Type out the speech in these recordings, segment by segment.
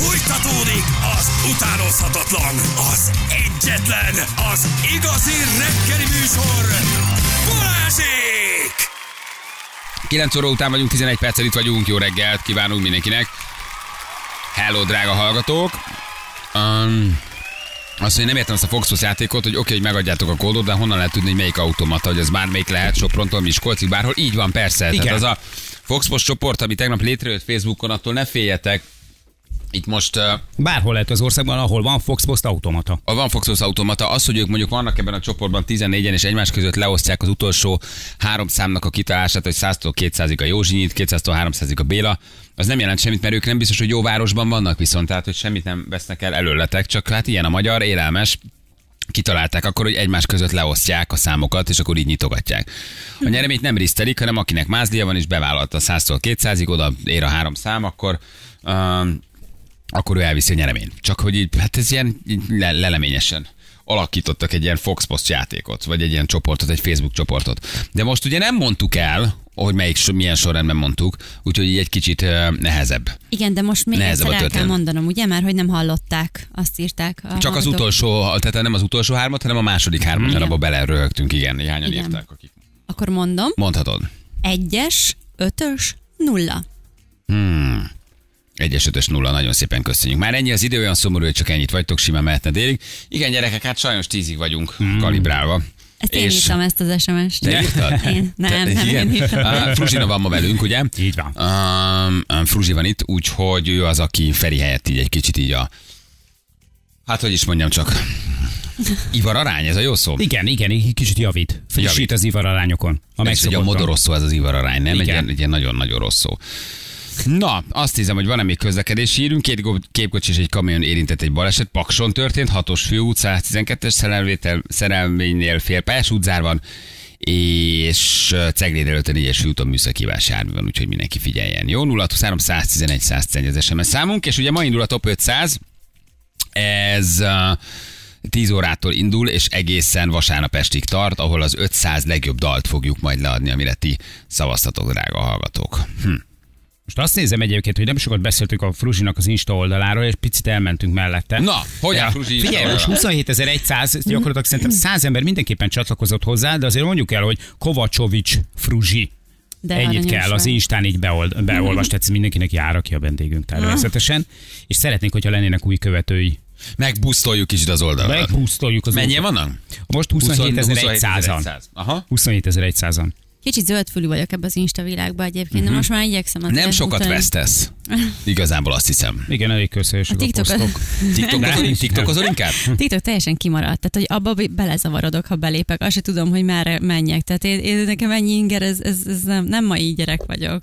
Fújtatódik az utánozhatatlan, az egyetlen, az igazi reggeli műsor, Balázsék! 9 óra után vagyunk, 11 perccel itt vagyunk, jó reggelt kívánunk mindenkinek. Hello, drága hallgatók. Um, azt mondja, nem értem azt a Foxos játékot, hogy oké, okay, hogy megadjátok a kódot, de honnan lehet tudni, hogy melyik automata, hogy ez bármelyik lehet, Soprontól, Miskolcig, bárhol. Így van, persze. Igen. Tehát az a Foxpos csoport, ami tegnap létrejött Facebookon, attól ne féljetek. Itt most uh, Bárhol lehet az országban, ahol van Fox Post automata. a van Foxos automata, az, hogy ők mondjuk vannak ebben a csoportban 14-en, és egymás között leosztják az utolsó három számnak a kitalálását, hogy 100-tól 200-ig a Józsinyit, 200-tól 300-ig a Béla, az nem jelent semmit, mert ők nem biztos, hogy jó városban vannak viszont, tehát hogy semmit nem vesznek el előletek, csak hát ilyen a magyar, élelmes, kitalálták akkor, hogy egymás között leosztják a számokat, és akkor így nyitogatják. A nyereményt nem risztelik, hanem akinek mázlia van, és bevállalta 100-tól 200-ig, oda ér a három szám, akkor um, akkor ő elviszi a nyereményt. Csak hogy így, hát ez ilyen így le- leleményesen alakítottak egy ilyen Fox Post játékot, vagy egy ilyen csoportot, egy Facebook csoportot. De most ugye nem mondtuk el, hogy melyik, milyen sorrendben mondtuk, úgyhogy így egy kicsit nehezebb. Igen, de most még Nehezebb egyszer el kell mondanom, ugye? Mert hogy nem hallották, azt írták. A Csak az hallgatók. utolsó, tehát nem az utolsó hármat, hanem a második hármat, mert abba beleröhögtünk, igen, néhányan Igen. írták, akik. Akkor mondom. Mondhatod. Egyes, ötös, nulla. Hmm. Egyes ötös nulla, nagyon szépen köszönjük. Már ennyi az idő, olyan szomorú, hogy csak ennyit vagytok, simán mehetne délig. Igen, gyerekek, hát sajnos tízig vagyunk hmm. kalibrálva. Ezt én írtam ezt az SMS-t. Te írtad? Én. Nem, Te- nem, igen? én írtam. Ah, Fruzsina van ma velünk, ugye? Így van. Um, um, Fruzsi van itt, úgyhogy ő az, aki Feri helyett így egy kicsit így a... Hát, hogy is mondjam csak... Ivar arány, ez a jó szó? Igen, igen, egy kicsit javít. Frissít Javít. az ivararányokon. A Ez ugye a megszokottan. modoros szó, ez az ivar arány, nem? Egy Igen. ilyen, egy ilyen nagyon-nagyon rossz szó. Na, azt hiszem, hogy van-e még közlekedési hírünk. Két képkocsi és egy kamion érintett egy baleset. Pakson történt, hatos főút, 112-es szerelvétel, szerelménynél félpályás útzárban, és uh, Cegléd előtt a 4-es főúton műszakívás jármű van, úgyhogy mindenki figyeljen. Jó, 0 111 111 az SMS számunk, és ugye ma indul a Top 500, ez uh, 10 órától indul, és egészen vasárnap estig tart, ahol az 500 legjobb dalt fogjuk majd leadni, amire ti szavaztatok, drága hallgatók. Hm. Most azt nézem egyébként, hogy nem sokat beszéltünk a Fruzsinak az Insta oldaláról, és picit elmentünk mellette. Na, hogy áll Fruzsi Figyelj, most oldala? 27.100, gyakorlatilag szerintem 100 ember mindenképpen csatlakozott hozzá, de azért mondjuk el, hogy Kovacsovics Fruzsi. De Ennyit kell, az. Instán így beold, beolvas, tehát mindenkinek jár, aki a vendégünk természetesen. És szeretnénk, hogyha lennének új követői. Megbusztoljuk kicsit az oldalra. Megpusztoljuk az Mennyien vannak? Most 27.100-an. 27.100. Aha. 27.100-an. Kicsit zöldfülű vagyok ebbe az Insta világba egyébként, de most már igyekszem. Mhm. Nem sokat utána- vesztesz. Igazából azt hiszem. Igen, elég közhelyesek A a, TikTok- posztok. TikTokozol, TikTokozol inkább? TikTok teljesen kimaradt, tehát hogy abba be- belezavarodok, ha belépek, azt se tudom, hogy merre menjek. Tehát én, én nekem ennyi inger, ez, ez, ez nem, nem mai gyerek vagyok.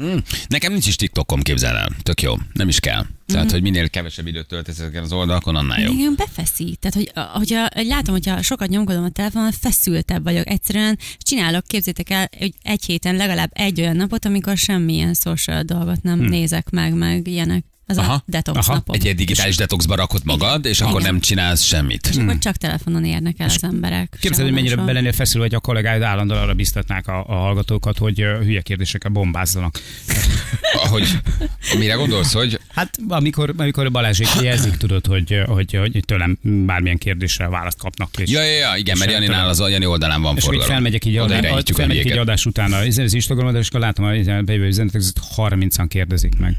Mm. Nekem nincs is TikTokom, képzel el. Tök jó. Nem is kell. Tehát, hogy minél kevesebb időt töltesz ezeken az oldalakon, annál jobb. Igen, befeszít. Tehát, hogy, hogyha látom, hogyha sokat nyomkodom a telefonon, feszültebb vagyok. Egyszerűen csinálok, képzétek el, hogy egy héten legalább egy olyan napot, amikor semmilyen social dolgot nem nézek meg, meg ilyenek. Az Aha. a detox Aha. napok. Egy ilyen digitális detoxba rakod magad, és akkor Igen. nem csinálsz semmit. És akkor csak telefonon érnek el az emberek. Képzeld, hogy mennyire máshol. belennél feszülve, hogy a kollégáid állandóan arra biztatnák a, a hallgatókat, hogy hülye kérdésekkel bombázzanak. Hogy, mire gondolsz, hogy Hát amikor, amikor Balázsék jelzik, tudod, hogy, hogy, hogy tőlem bármilyen kérdésre választ kapnak. És, Ja, ja, ja, igen, mert És Janinál az Jani oldalán van és forgalom. felmegyek így, Oda adás, a felmegyek így adás után az, Instagramon, és akkor látom, hogy bejövő üzenetek, ez 30-an kérdezik meg.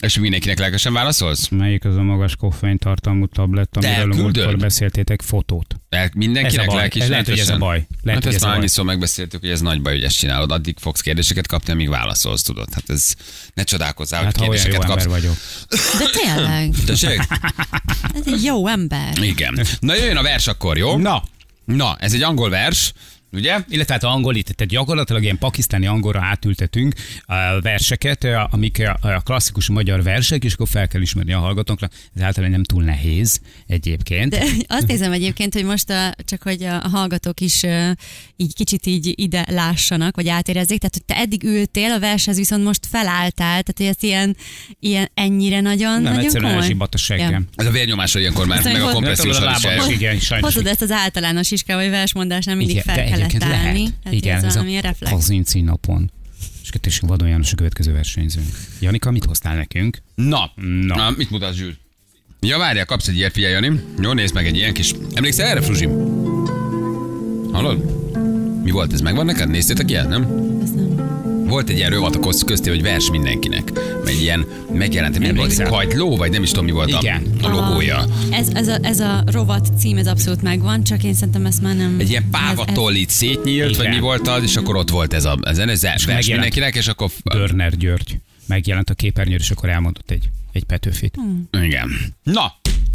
És mindenkinek lelkesen válaszolsz? Melyik az a magas koffeintartalmú tablett, amiről múltkor beszéltétek fotót? El, mindenkinek Ez lehet, hogy ez a baj. Lehet, hát ezt már annyiszor megbeszéltük, hogy ez nagy baj, hogy ezt csinálod. Addig fogsz kérdéseket kapni, amíg válaszolsz, tudod. Hát ez ne csodálkozzál, Hát hogy ha olyan jó kérdéseket ember kapsz. vagyok. De tényleg, Tessék? ez egy jó ember. Igen. Na jöjjön a vers akkor, jó? Na, Na, ez egy angol vers, ugye? illetve hát angol itt, tehát gyakorlatilag ilyen pakisztáni angolra átültetünk a verseket, amik a klasszikus magyar versek, és akkor fel kell ismerni a hallgatóknak. Ez általában nem túl nehéz egyébként. De azt nézem egyébként, hogy most a, csak hogy a hallgatók is így kicsit így ide lássanak, vagy átérezzék. Tehát, hogy te eddig ültél, a vershez viszont most felálltál, tehát hogy ez ilyen, ilyen ennyire nagyon, nem nagyon egyszerűen komoly. elzsibbadt a seggem. Ez a vérnyomásra ilyenkor már, Azt meg a kompressziós is igen, sajnos. Hozod ezt az általános iskával, vagy versmondásnál mindig Igen, fel kellett egyébként állni. lehet. Tehát Igen, ez ez a reflex. kazinci napon. És tessék, Vadon János a következő versenyzőnk. Janika, mit hoztál nekünk? Na, Na. Na mit mutatsz, Zsűr? Ja, várjál, kapsz egy ilyet, figyelj, Jani. Jó, nézd meg egy ilyen kis... Emlékszel erre, Fruzsim? Hallod? Mi volt ez? Megvan neked? Néztétek ilyet, nem? Ez nem. Volt egy ilyen rovat a kosz közté, hogy vers mindenkinek. Egy ilyen megjelent, mi volt egy kagyló, vagy nem is tudom, mi volt a, Igen. a logója. A- Ez, ez, a, ez a rovat cím, ez abszolút megvan, csak én szerintem ezt már nem... Egy ilyen ez- ez- pávatól itt szétnyílt, vagy Igen. mi volt az, és akkor ott volt ez a, ez, ez vers megjelent. mindenkinek, és akkor... Dörner György. Megjelent a képernyőn, és akkor elmondott egy, egy petőfit. Igen. Na,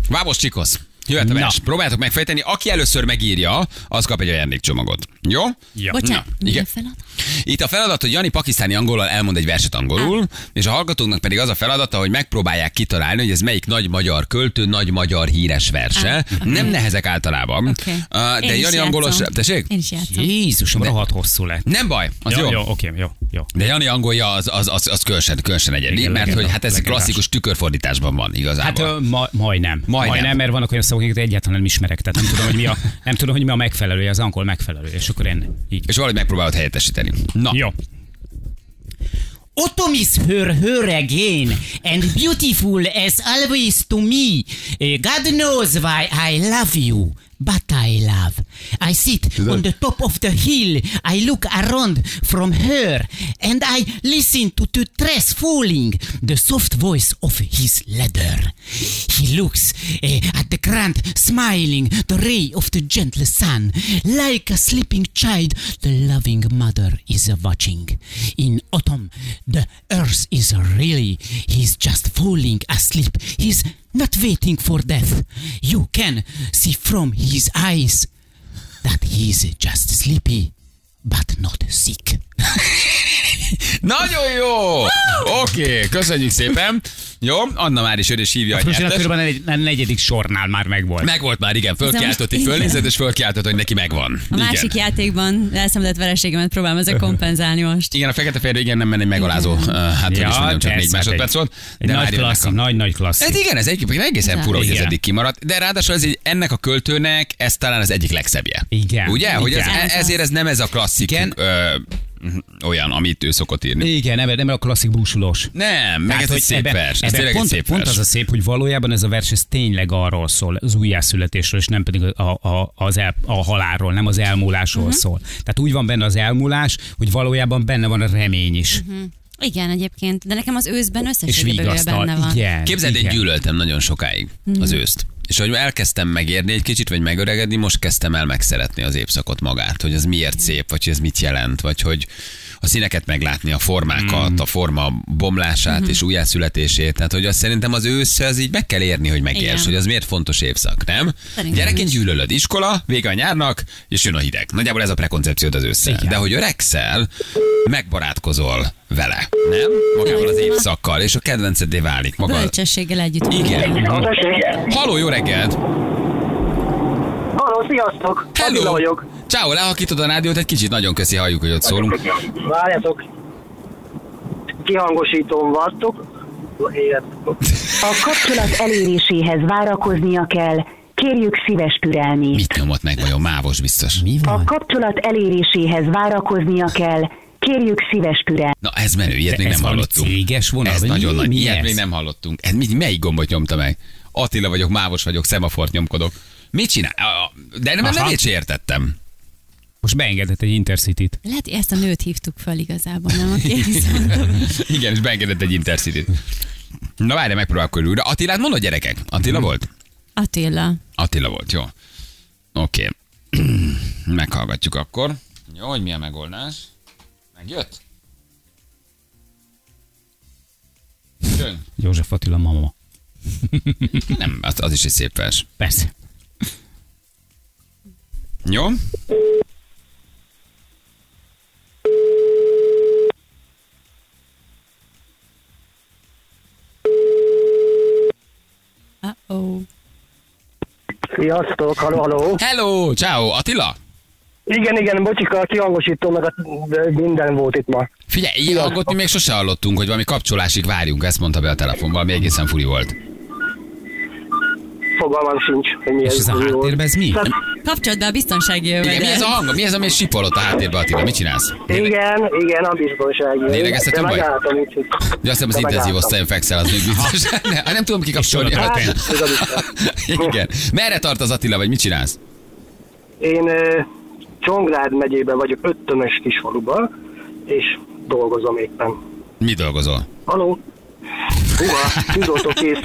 Vábos Csikosz. Jöhet a Na. vers. Próbáljátok megfejteni. Aki először megírja, az kap egy ajándékcsomagot. Jó? Ja. Bocsánat, Na, igen. a feladat? Itt a feladat, hogy Jani pakisztáni angolal elmond egy verset angolul, és a hallgatóknak pedig az a feladata, hogy megpróbálják kitalálni, hogy ez melyik nagy magyar költő, nagy magyar híres verse. Nem nehezek általában. Oké. Uh, Én De is Jani angolos... játszom. Tessék? Én is játszom. Jézusom, rohadt hosszú lett. Nem baj, az jó, jó. jó, oké, jó, jó. De Jani angolja az, az, az, az különösen, különösen egyedi, Igen, mert legenda, hogy hát ez legendás. klasszikus tükörfordításban van Hát igazából. ö, ma, majdnem. Majdnem. majdnem. mert vannak olyan szavak, amiket egyáltalán nem ismerek. Tehát nem tudom, hogy mi a, nem tudom, hogy mi a megfelelője, az angol megfelelője. És akkor én így. és valahogy megpróbálod helyettesíteni. Na, Jó. Autumn is her her again, and beautiful as always to me. Eh, God knows why I love you, but I love. I sit on the top of the hill. I look around from her, and I listen to the dress falling, the soft voice of his leather. He looks eh, at the ground, smiling, the ray of the gentle sun. Like a sleeping child, the loving mother is watching. In autumn, the earth is really, he's just falling asleep. He's not waiting for death. You can see from his eyes that he's just sleepy, but not sick. Nagyon jó! Oké, okay, köszönjük szépen. Jó, Anna már is és hívja a Most nyertes. körülbelül a negyedik sornál már megvolt. Megvolt már, igen, fölkiáltott, így fölnézett, és fölkiáltott, hogy neki megvan. A másik igen. játékban elszenvedett vereségemet próbálom ezzel kompenzálni most. Igen, a fekete fehér igen nem menni megalázó. Hát hogy is mondjam, csak négy másodperc egy- volt. Egy de nagy klasszik, a- nagy, nagy klasszik. Ez igen, ez egyébként egészen fura, hogy ez eddig kimaradt, de ráadásul ez egy, ennek a költőnek ez talán az egyik legszebbje. Igen. Ugye? Hogy ez, ezért ez nem ez a klasszik Igen. ö, olyan, amit ő szokott írni. Igen, nem, nem a klasszik búsulós. Nem, meg ez egy szép vers. Ez ebben tényleg egy pont, szép pont vers. az a szép, hogy valójában ez a vers ez tényleg arról szól, az újjászületésről, és nem pedig a, a, az el, a halálról, nem az elmúlásról uh-huh. szól. Tehát úgy van benne az elmúlás, hogy valójában benne van a remény is. Uh-huh. Igen, egyébként, de nekem az őszben vigasztal. benne van. Igen. Képzeld, én igen. gyűlöltem nagyon sokáig az őszt. És hogy elkezdtem megérni egy kicsit, vagy megöregedni, most kezdtem el megszeretni az évszakot magát, hogy az miért szép, vagy hogy ez mit jelent, vagy hogy a színeket meglátni, a formákat, a forma bomlását és újjászületését. Tehát, hogy azt szerintem az ősz, az így meg kell érni, hogy megérts, hogy az miért fontos évszak, nem? Szerintem Gyerekként is. gyűlölöd iskola, vége a nyárnak, és jön a hideg. Nagyjából ez a prekoncepciód az ősszel. Igen. De hogy öregszel, megbarátkozol vele, nem? Magával az évszakkal, és a kedvencedé válik maga. Bölcsességgel együtt. Igen. Halló, jó reggelt! Halló, sziasztok! Attila vagyok. Ciao, lehakítod a rádiót, egy kicsit nagyon köszi, halljuk, hogy ott szólunk. Várjatok. Kihangosítón vagytok. Élet. A kapcsolat eléréséhez várakoznia kell, kérjük szíves türelmét. Mit nyomott meg vajon? Mávos biztos. Mi A van? kapcsolat eléréséhez várakoznia kell, kérjük szíves türelmét. Na ez menő, ilyet még ez nem hallottunk. céges vonal, Ez nagyon mi- nagy, mi ilyet ez? még nem hallottunk. Ez mi, melyik gombot nyomta meg? Attila vagyok, mávos vagyok, szemafort nyomkodok. Mit csinál? A- De nem, nem én értettem. Most beengedett egy Intercity-t. Lehet, ezt a nőt hívtuk fel igazából, nem? Aki Igen, és beengedett egy intercity Na várj, megpróbálok újra. Attilát mondod gyerekek? Attila volt? Attila. Attila volt, jó. Oké. Meghallgatjuk akkor. Jó, hogy milyen megoldás. Megjött? Jön? József Attila mama. Nem, az, az is egy szép vers. Persze. Jó? Uh-oh. Sziasztok, halló, halló. Hello, ciao, Attila? Igen, igen, bocsika, a kihangosító, meg a, de minden volt itt ma. Figyelj, ilyen hangot mi még sose hallottunk, hogy valami kapcsolásig várjunk, ezt mondta be a telefonban, ami egészen furi volt. Fogalmam sincs, hogy mi És ez. ez a háttérben ez mi? Tehát, Kapcsolat be a biztonsági Igen, mi ez a hang? Mi ez, ami sipolott a háttérbe, Attila? Mit csinálsz? igen, igen, a biztonsági. Lélegeztető De vagy? Ja, azt hiszem az intenzív osztályon fekszel, az még biztos. Ne, nem tudom kikapcsolni. Hát, Hát, ez a biztos. Igen. Merre tart az Attila, vagy mit csinálsz? Én Csongrád megyében vagyok, öttömös kisfaluban, és dolgozom éppen. Mi dolgozol? Haló? Húha, tűzoltó, kész,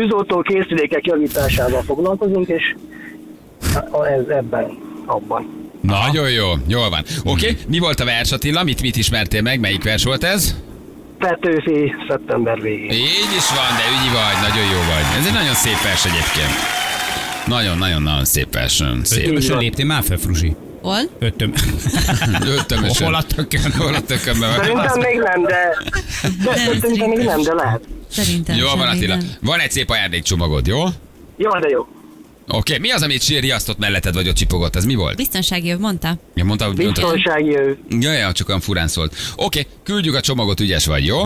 tűzoltó készülékek javításával foglalkozunk, és a- ez ebben, abban. Nagyon jó, jól van. Oké, okay. mi volt a vers Attila? Mit, mit ismertél meg? Melyik vers volt ez? Petőfi szeptember végén. Így is van, de ügyi vagy, nagyon jó vagy. Ez egy nagyon szép vers egyébként. Nagyon-nagyon-nagyon szép vers. Szép. Ötömösön léptél már fel, Fruzsi? Hol? Ötöm. Ötömösen. Hol a tökön? Hol a tökönben? Szerintem még nem, de, de Nem, szerintem még nem, de lehet. Szerintem Jó van Attila. Van egy szép ajándékcsomagod, jó? Oké, Jó, de jó. okay. mi az, amit riasztott melletted, vagy ott csipogott? Ez mi volt? Biztonsági jöv, mondta. Ja, mondta, hogy. Biztonsági jövő. Ja, ja, csak olyan furán szólt. Oké, okay. küldjük a csomagot, ügyes vagy, jó?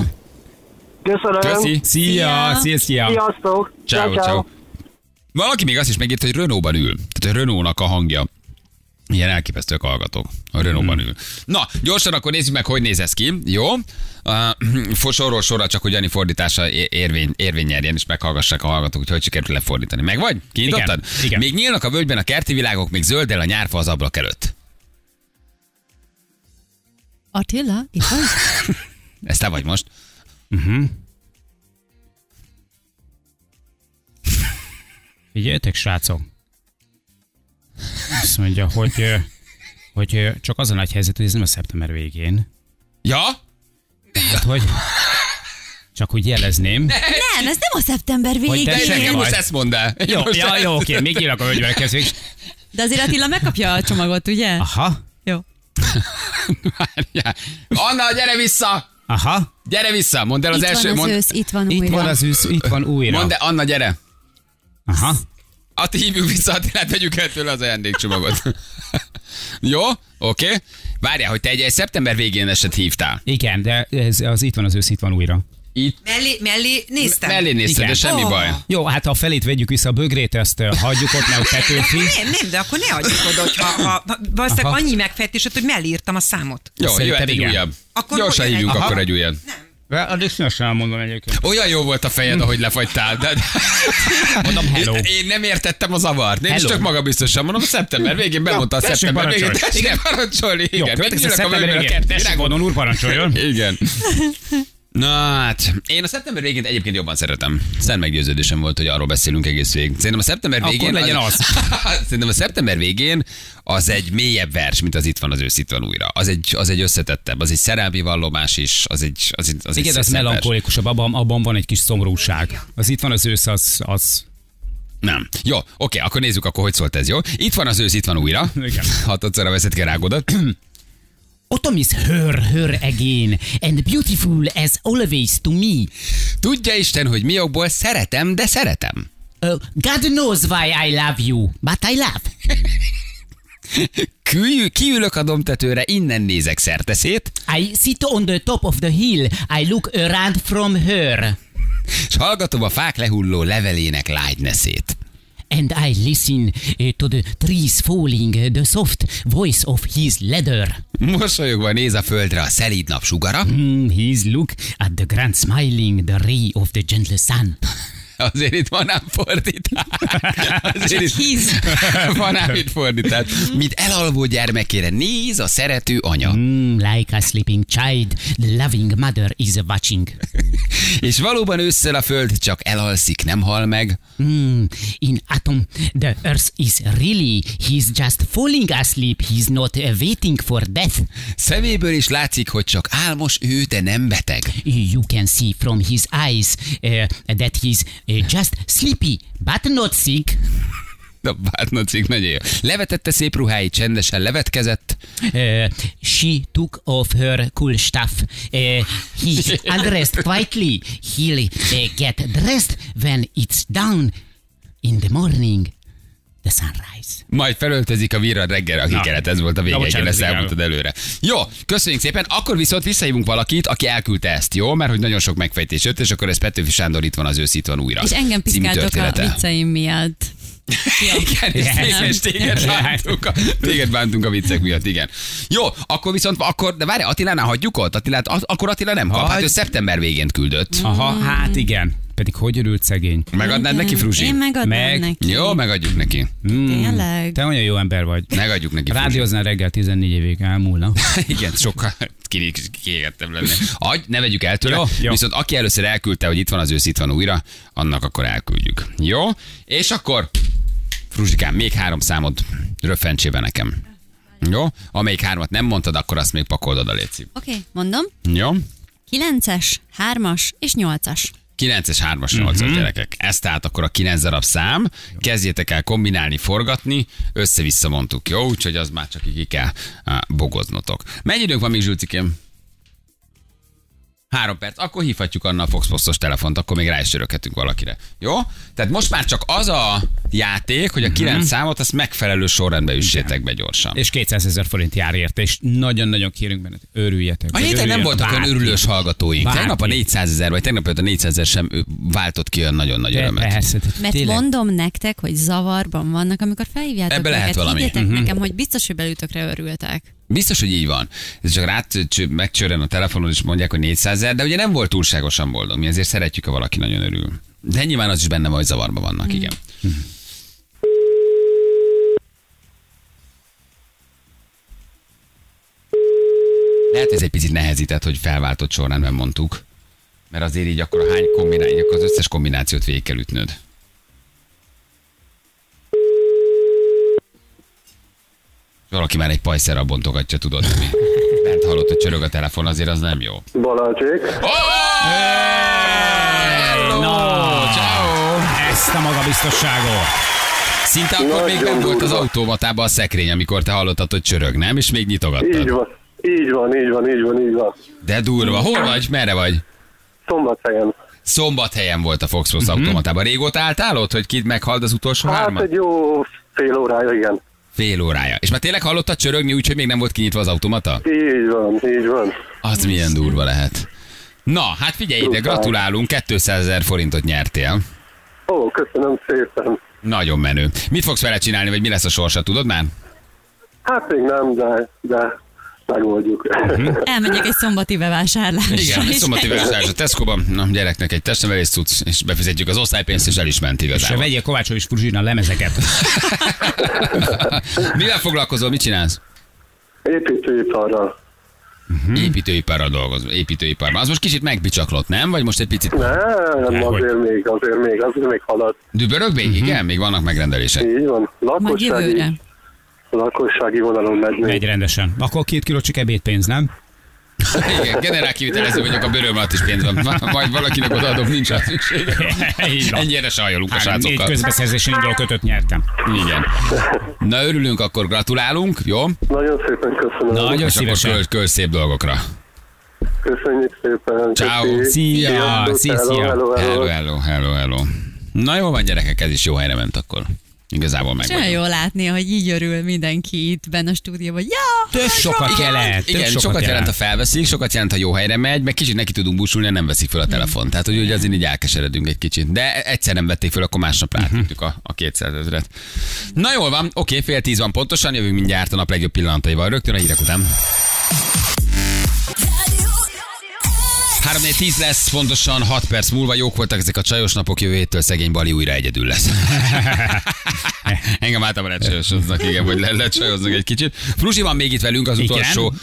Köszönöm. Köszi. Szia, szia, szia. Sziasztok. Ciao, ciao. Valaki még azt is megírt, hogy Renault-ban ül. Tehát a Renault-nak a hangja. Ilyen elképesztőek hallgatók. A Renault-ban ül. Na, gyorsan akkor nézzük meg, hogy néz ez ki. Jó? Uh, sorról sorra csak, hogy Jani fordítása érvény, érvény nyerjen, és meghallgassák a hallgatók, hogy hogy sikerült lefordítani. Meg vagy? Kinyitottad? Igen, igen. Még nyílnak a völgyben a kerti világok, még zöld el a nyárfa az ablak előtt. Attila, itt vagy? Ez te vagy most. Figyeljetek, srácok. Azt mondja, hogy, hogy csak az a nagy helyzet, hogy ez nem a szeptember végén. Ja? Hát, hogy csak úgy jelezném. Nem, ez nem a szeptember Hogy végén. te De Tessék, nekem most ezt mondd el. Jó, Most ja, jó, oké, még írnak a völgyben kezdők. De azért Attila megkapja a csomagot, ugye? Aha, Jó. Várjál. Anna, gyere vissza! aha. Gyere vissza! Mondd el az itt első... van az mond... ősz, itt van Itt újra. van az ősz, itt van újra. Mondd el, Anna, gyere! Aha. Atti, hívjuk vissza Attilát, vegyük el tőle az ajándékcsomagot. Jó? Oké. Okay. Várjál, hogy te egy, egy szeptember végén eset hívtál. Igen, de ez, az itt van az ősz, itt van újra. Itt Mellé, mellé néztem. mellé nézted, Igen. de semmi Ó. baj. Jó, hát ha a felét vegyük vissza a bögrét, ezt hagyjuk ott, mert Petőfi. Nem, nem, de akkor ne adjuk oda, hogyha ha, ha, valószínűleg Aha. annyi megfejtésed, hogy mellé írtam a számot. Jó, jöhet egy igen. újabb. Akkor Gyorsan hívjunk akkor egy újat. Addig szívesen elmondom egyébként. Olyan jó volt a fejed, ahogy lefagytál. De... Mondom, hello. Én, én nem értettem a zavart. Én is Hello. csak magabiztosan mondom, a szeptember végén bemondta a szeptember végén. Tessék parancsolni. Jó, Igen, a megnyílnak a szeptember a végén. Tessék. Bonon úr, parancsoljon. Igen. Na hát, én a szeptember végén egyébként jobban szeretem. Szent meggyőződésem volt, hogy arról beszélünk egész végig. Szerintem a szeptember Akkor végén... legyen az. Szerintem a szeptember végén az egy mélyebb vers, mint az itt van az ősz itt van újra. Az egy, az egy összetettebb, az egy szerelmi vallomás is, az egy, az egy, az egy Igen, az szebb vers. melankólikusabb, abban, abban van egy kis szomorúság. Az itt van az ősz, az, az Nem. Jó, oké, akkor nézzük, akkor hogy szólt ez, jó? Itt van az ősz, itt van újra. Igen. Veszed ki a rágodat. Autumn is her, her again, and beautiful as always to me. Tudja Isten, hogy mi okból szeretem, de szeretem. Uh, God knows why I love you, but I love. Kül, kiülök a domtetőre, innen nézek szerteszét, I sit on the top of the hill. I look around from her, és hallgatom a fák lehulló levelének lágyneszét. And I listen uh, to the trees falling, uh, the soft voice of his leather. Mosolyogva néz a földre a szelíd nap sugara, Mm, his look at the grand smiling, the ray of the gentle sun. Azért itt van ám fordítás. Azért itt van ám itt fordítás. Mint elalvó gyermekére néz a szerető anya. Mm, like a sleeping child, the loving mother is watching. És valóban ősszel a föld csak elalszik, nem hal meg. Mm, in atom, the earth is really, he's just falling asleep, he's not waiting for death. Szeméből is látszik, hogy csak álmos ő, de nem beteg. You can see from his eyes uh, that he's just sleepy, but not sick. Na, bátnocik, nagyon jó. Levetette szép ruháit, csendesen levetkezett. Uh, she took off her cool stuff. Uh, he undressed quietly. He'll uh, get dressed when it's down in the morning. The sunrise. Majd felöltözik a virra reggel, aki kellett, ez volt a vége, bocsánat, ezt igen. elmondtad előre. Jó, köszönjük szépen. Akkor viszont visszahívunk valakit, aki elküldte ezt, jó? Mert hogy nagyon sok megfejtés jött, és akkor ez Petőfi Sándor itt van az ősz, itt van újra. És engem piszkáltok a vicceim miatt. Igen, és Igen. téged, és téged, Igen. bántunk a, téged bántunk a viccek miatt, igen. Jó, akkor viszont, akkor, de várj, Attilánál hagyjuk ott? Attilát, akkor Attila nem kap, hát ő szeptember végén küldött. Aha, hát igen. Pedig hogy örült szegény. Megadnád neki, Fruzsi? Én megadnám Meg. neki. Jó, megadjuk neki. Mm, Tényleg? Te olyan jó ember vagy. Megadjuk neki. Rádióznál reggel 14 évig elmúlna. Igen, sokkal ki- kiégettebb lenne. Adj, ne vegyük el tőle. Jó, jó. Viszont aki először elküldte, hogy itt van az ősz, itt van újra, annak akkor elküldjük. Jó? És akkor, Fruzsikám, még három számod röffentsébe nekem. Jó? Amelyik hármat nem mondtad, akkor azt még pakold oda, Léci. Oké, okay, mondom. Jó? 9-es, 3-as és 8-as. 9-es, 3-as, 8-as uh-huh. gyerekek. Ez tehát akkor a 9 darab szám. Kezdjétek el kombinálni, forgatni, össze-vissza mondtuk, jó? Úgyhogy az már csak ki kell bogoznotok. Mennyi időnk van még, Zsülcikém? Három perc, akkor hívhatjuk Anna a Fox Postos telefont, akkor még rá is csöröghetünk valakire. Jó? Tehát most már csak az a játék, hogy a kilenc számot azt megfelelő sorrendbe üssétek be gyorsan. És 200 ezer forint jár érte, és nagyon-nagyon kérünk benned, örüljetek. A héten nem voltak olyan örülős hallgatóink. Bárki. Tegnap a 400 ezer, vagy tegnap a 400 ezer sem váltott ki olyan nagyon nagy De örömet. Persze, Mert tényleg. mondom nektek, hogy zavarban vannak, amikor felhívjátok Ebbe lehet őket. valami. Higgyétek Mhm. nekem, hogy biztos, hogy belütökre örültek. Biztos, hogy így van. Ez csak rát csö- megcsörren a telefonon, és mondják, hogy 400 ezer, de ugye nem volt túlságosan boldog. Mi ezért szeretjük, ha valaki nagyon örül. De nyilván az is benne van, hogy zavarban vannak, igen. Lehet, ez egy picit nehezített, hogy felváltott sorrendben mondtuk. Mert azért így akkor a hány kombináció, akkor az összes kombinációt végig kell ütnöd. Valaki már egy pajszerra bontogatja, tudod, mi? Bent hallott, hogy csörög a telefon, azért az nem jó. Balázsék. Hello! Ciao! Ezt a magabiztosságot. Szinte akkor még nem volt az automatában a szekrény, amikor te hallottad, hogy csörög, nem? És még Így nyitogattad. van. Így van, így van, így van, így van. De durva. Hol vagy? Merre vagy? Szombathelyen. Szombathelyen volt a Fox Force automatában. Régóta álltál ott, hogy kit meghald az utolsó Hát hármat? egy jó fél órája, igen. Fél órája. És már tényleg hallottad csörögni, úgyhogy még nem volt kinyitva az automata? Így van, így van. Az milyen durva lehet. Na, hát figyelj ide, gratulálunk, 200 ezer forintot nyertél. Ó, köszönöm szépen. Nagyon menő. Mit fogsz vele csinálni, vagy mi lesz a sorsa, tudod már? Hát még nem, de, de megoldjuk. Elmegyek egy szombati bevásárlásra. Igen, egy és szombati ennyi. vásárlás a Tesco-ban, na gyereknek egy testnevelés cucc, és befizetjük az osztálypénzt, és el is ment És igazából. vegyél Kovácsov és Fruzsina lemezeket. Mivel foglalkozol, mit csinálsz? Építőiparral. Hmm. Építőiparral dolgozol, építőiparban. Az most kicsit megbicsaklott, nem? Vagy most egy picit Nem, Dehogy. azért még, azért még, azért még halad. dübörög még? Igen, még vannak megrendelések. Így van. Lakossági. Lakossági vonalon még. Megy rendesen. Akkor két kiló csak ebédpénz, nem? Igen, generál kivitelező vagyok, a bőröm alatt is pénz van. Majd valakinek odaadom, nincs rá szüksége. Ennyire se hajolunk a Három, négy srácokkal. közbeszerzési induló kötött nyertem. Igen. Na örülünk, akkor gratulálunk, jó? Nagyon szépen köszönöm. Nagyon És akkor szívesen. köl, köl szép dolgokra. Köszönjük szépen. Ciao. Szia, Sziasztok, szia, hello, szia. hello, hello. Hello, hello, hello, hello. Na jó van gyerekek, ez is jó helyre ment akkor. Igazából meg olyan jó látni, hogy így örül mindenki itt benne a stúdióban. Ja! Több sokat jelent. Igen, több sokat, sokat jelent, ha felveszik, sokat jelent, ha jó helyre megy, meg kicsit neki tudunk búsulni, nem veszik fel a telefon. Tehát, hogy ugye azért így elkeseredünk egy kicsit. De egyszer nem vették fel, akkor másnap rátűntük a, a 200 ezeret. Na jól van, oké, fél tíz van pontosan, jövünk mindjárt a nap legjobb pillanataival, rögtön a hírek után. 3 10 lesz, pontosan 6 perc múlva jók voltak ezek a csajos napok, jövő héttől szegény Bali újra egyedül lesz. Engem általában lecsajosoznak, igen, vagy le, lecsajoznak egy kicsit. Fruzsi van még itt velünk az Igen. utolsó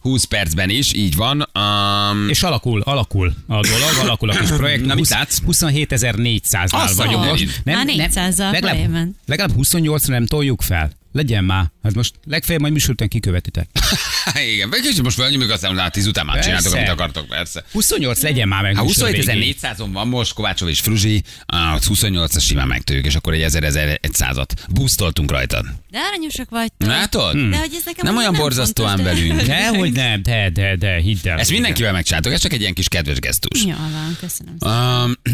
20 percben is, így van. Um, És alakul, alakul a dolog, alakul a kis projekt. Na, mit 20 látsz? 27.400-nál Azt vagyunk most. Már 400-zal legalább, feljében. legalább 28 nem toljuk fel. Legyen már. Hát most legfeljebb majd műsortán kikövetitek. igen, vagy kicsit most felnyomjuk, aztán utána 10 után már Persze. csináltok, amit akartok, persze. 28 legyen már meg. Hát műsor végén. 27.400-on van most, Kovácsov és Fruzsi, a 28-as simán megtőjük, és akkor egy 1000-1100-at boostoltunk rajta. De aranyosak vagytok. Látod? De hogy ez nekem Nem olyan borzasztóan fontos, de- velünk. Dehogy nem, de, de, de, hidd el. Ezt mindenkivel megcsináltok, ez csak egy ilyen kis kedves gesztus. Jól van, köszönöm. szépen.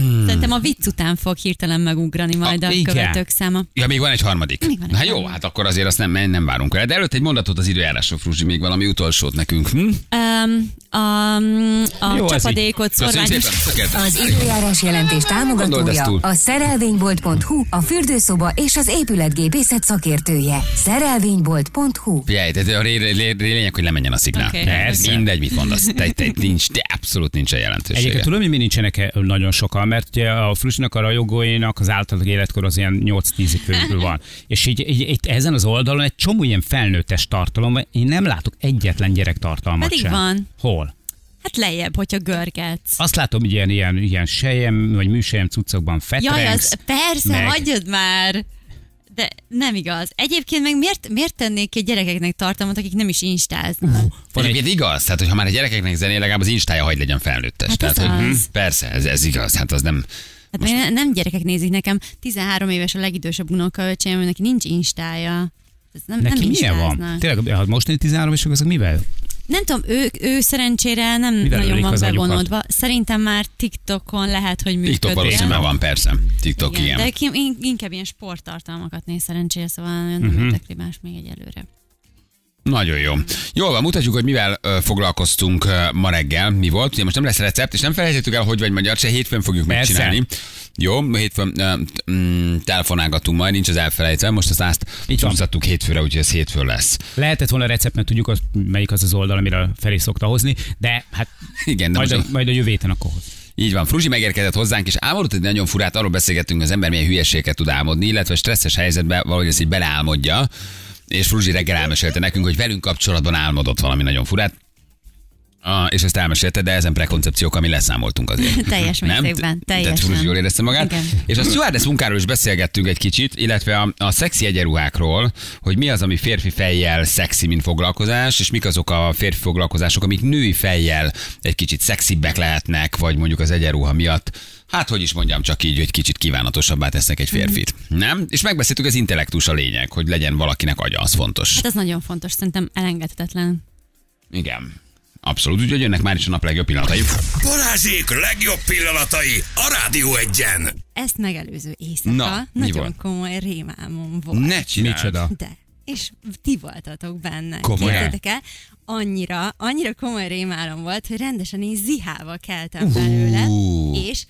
Um, Szerintem a vicc után fog hirtelen megugrani majd a igen. követők száma. ja, még van egy harmadik. Még van egy Hát jó, hát akkor azért azt nem, nem várunk el. De előtt egy mondatot az időjárásról, Fruzsi, még valami utolsót nekünk. Hm? Um, a, a Jó, csapadékot szorványos. Az időjárás jelentés támogatója a szerelvénybolt.hu, a fürdőszoba és az épületgépészet szakértője. Szerelvénybolt.hu Figyelj, tehát a lényeg, hogy lemenjen a szignál. Persze. Mindegy, mit mondasz. Te, te, nincs, de abszolút nincsen jelentősége. Egyébként tudom, hogy mi nincsenek e- nagyon sokan, mert ugye a Frusnak a rajongóinak az általában életkor az ilyen 8-10 körül van. És így, így, így, ezen az oldalon egy csomó ilyen felnőttes tartalom, én nem látok egyetlen gyerek tartalmat Pedig sem. van. Hol? Hát lejjebb, hogyha görgetsz. Azt látom, hogy ilyen, ilyen, ilyen sejem, vagy műsejem cuccokban fetrengsz. Jaj, az persze, meg- hagyjad már. De nem igaz. Egyébként meg miért, miért tennék ki a gyerekeknek tartalmat, akik nem is instáznak? Van egy, Egyébként igaz, tehát hogyha már a gyerekeknek zenél, legalább az instája hagy legyen felnőttes. Hát tehát, ez hogy, az. hm, persze, ez, ez igaz, hát az nem... Hát Most... ne- nem gyerekek nézik nekem. 13 éves a legidősebb unokaöcsém, neki nincs instája. Ez nem, neki nem milyen van? Tényleg, a mostani 13 és azok mivel? Nem tudom, ő, ő szerencsére nem Mivel nagyon van bevonódva. Szerintem már TikTokon lehet, hogy működik. TikTok valószínűleg van, persze. TikTok, igen. De ki- in- inkább ilyen sporttartalmakat néz szerencsére, szóval nem érdekli más még egyelőre. Nagyon jó. Jól van, mutatjuk, hogy mivel ö, foglalkoztunk ö, ma reggel. Mi volt? Ugye most nem lesz recept, és nem felejtettük el, hogy vagy magyar, se hétfőn fogjuk Persze. megcsinálni. Jó, hétfőn ö, mm, telefonálgatunk majd, nincs az elfelejtve. Most azt, azt csúsztattuk hétfőre, úgyhogy ez hétfőn lesz. Lehetett volna recept, mert tudjuk, az, melyik az az oldal, amire Feri szokta hozni, de hát Igen, de majd, most a, majd a jövő héten akkor hoz. Így van, Fruzsi megérkezett hozzánk, és álmodott egy nagyon furát, arról beszélgettünk, az ember milyen hülyeséget tud álmodni, illetve stresszes helyzetben valahogy ezt így beleálmodja. És Fruzsi reggel elmesélte nekünk, hogy velünk kapcsolatban álmodott valami nagyon furát. Ah, és ezt elmesélte, de ezen prekoncepciókkal mi leszámoltunk azért. Teljes mértékben, Tehát Fruzsi teljesen. jól érezte magát. Igen. És a stewardess munkáról is beszélgettünk egy kicsit, illetve a, a szexi egyenruhákról, hogy mi az, ami férfi fejjel szexi, mint foglalkozás, és mik azok a férfi foglalkozások, amik női fejjel egy kicsit szexibbek lehetnek, vagy mondjuk az egyenruha miatt. Hát, hogy is mondjam, csak így, hogy kicsit kívánatosabbá tesznek egy férfit. Nem? És megbeszéltük, az intellektus a lényeg, hogy legyen valakinek agya, az fontos. Hát ez nagyon fontos, szerintem elengedhetetlen. Igen. Abszolút, úgyhogy jönnek már is a nap legjobb pillanatai. Balázsék legjobb pillanatai a Rádió egyen. Ezt megelőző éjszaka Na, mi nagyon volt? komoly rémálmom volt. Ne csináld. Micsoda? De. És ti voltatok benne. Komolyan? Képzeljétek el, annyira, annyira komoly rémálom volt, hogy rendesen így zihával keltem belőle, és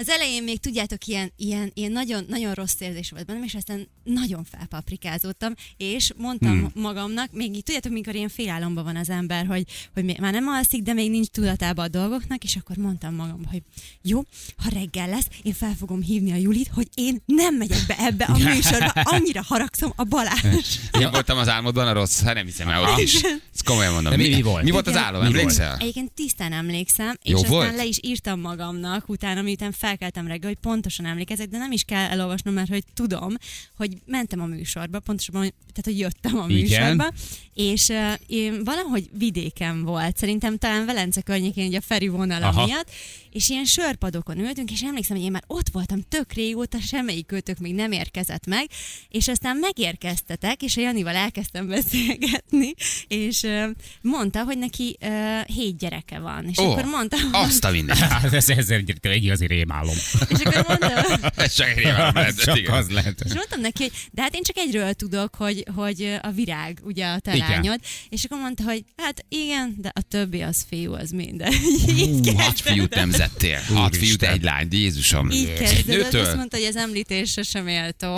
az elején még tudjátok, ilyen, ilyen, ilyen nagyon, nagyon rossz érzés volt bennem, és aztán nagyon felpaprikázottam, és mondtam hmm. magamnak, még így tudjátok, mikor ilyen félálomban van az ember, hogy, hogy még- már nem alszik, de még nincs tudatában a dolgoknak, és akkor mondtam magamban, hogy jó, ha reggel lesz, én fel fogom hívni a Julit, hogy én nem megyek be ebbe a műsorba, annyira haragszom a Balázs. Én voltam az álmodban a rossz, hát nem hiszem el ott is. Ezt komolyan mondom. De mi- mi volt? Mi volt az álom, Mi volt? emlékszel? Egyébként tisztán emlékszem, és Jó aztán volt? le is írtam magamnak utána, miután felkeltem reggel, hogy pontosan emlékezek, de nem is kell elolvasnom, mert hogy tudom, hogy mentem a műsorba, pontosabban, tehát hogy jöttem a Igen. műsorba, és uh, én valahogy vidéken volt, szerintem talán Velence környékén, ugye a Feri vonala Aha. miatt, és ilyen sörpadokon ültünk, és emlékszem, hogy én már ott voltam tök régóta, semmelyik kötök még nem érkezett meg, és aztán megérkeztetek, és a Janival elkezdtem beszélgetni, és uh, mondta, hogy neki uh, hét gyereke van, és Ó, akkor mondtam, Azt a minden. Hát ez, ez egy, igazi rémálom. és akkor mondtam, Ez csak egy rémálom lehetett, Csak igen. az lehet. és mondtam neki, hogy de hát én csak egyről tudok, hogy, hogy a virág, ugye a te Igen. lányod, és akkor mondta, hogy hát igen, de a többi az fiú, az minden. Hú, hat fiút nemzettél. Hat fiút, egy lány, Jézusom. Így Egy kezdődött, azt mondta, hogy az említésre sem méltó.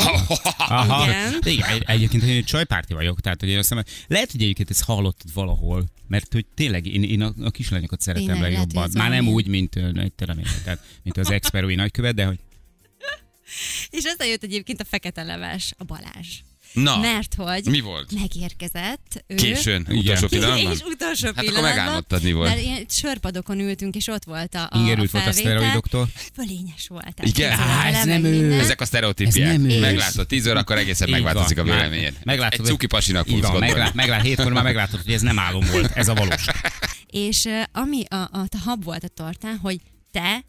Aha. Igen. Igen, egy- egyébként hogy én csajpárti vagyok, tehát hogy én azt hiszem, lehet, hogy egyébként ezt hallottad valahol, mert hogy tényleg én, én a, a kislányokat szeretem Tényleg, lehet, legjobban. hogy ez Már nem valami- úgy, mint, ö, egy terem, tehát, mint az experui nagykövet, de hogy És aztán jött egyébként a fekete leves, a Balázs. Na, Mert hogy mi volt? megérkezett ő. Későn, Igen. utolsó pillanatban? És utolsó Hát akkor pillanatban. megálmodtad, mi volt? Mert ilyen sörpadokon ültünk, és ott volt a, a ingerült a volt a szteroidoktól. Fölényes volt. Igen? Á, ez nem ő. minden. Ezek a sztereotípiák. Ez nem ő. Meglátod, 10 órakor egészen Így megváltozik a van. véleményed. Meglátod, Egy cuki pasinak gondolni. meglát, meglát, hétkor már meglátod, hogy ez nem álom volt, ez a valóság. És ami a, a, a hab volt a tortán, hogy te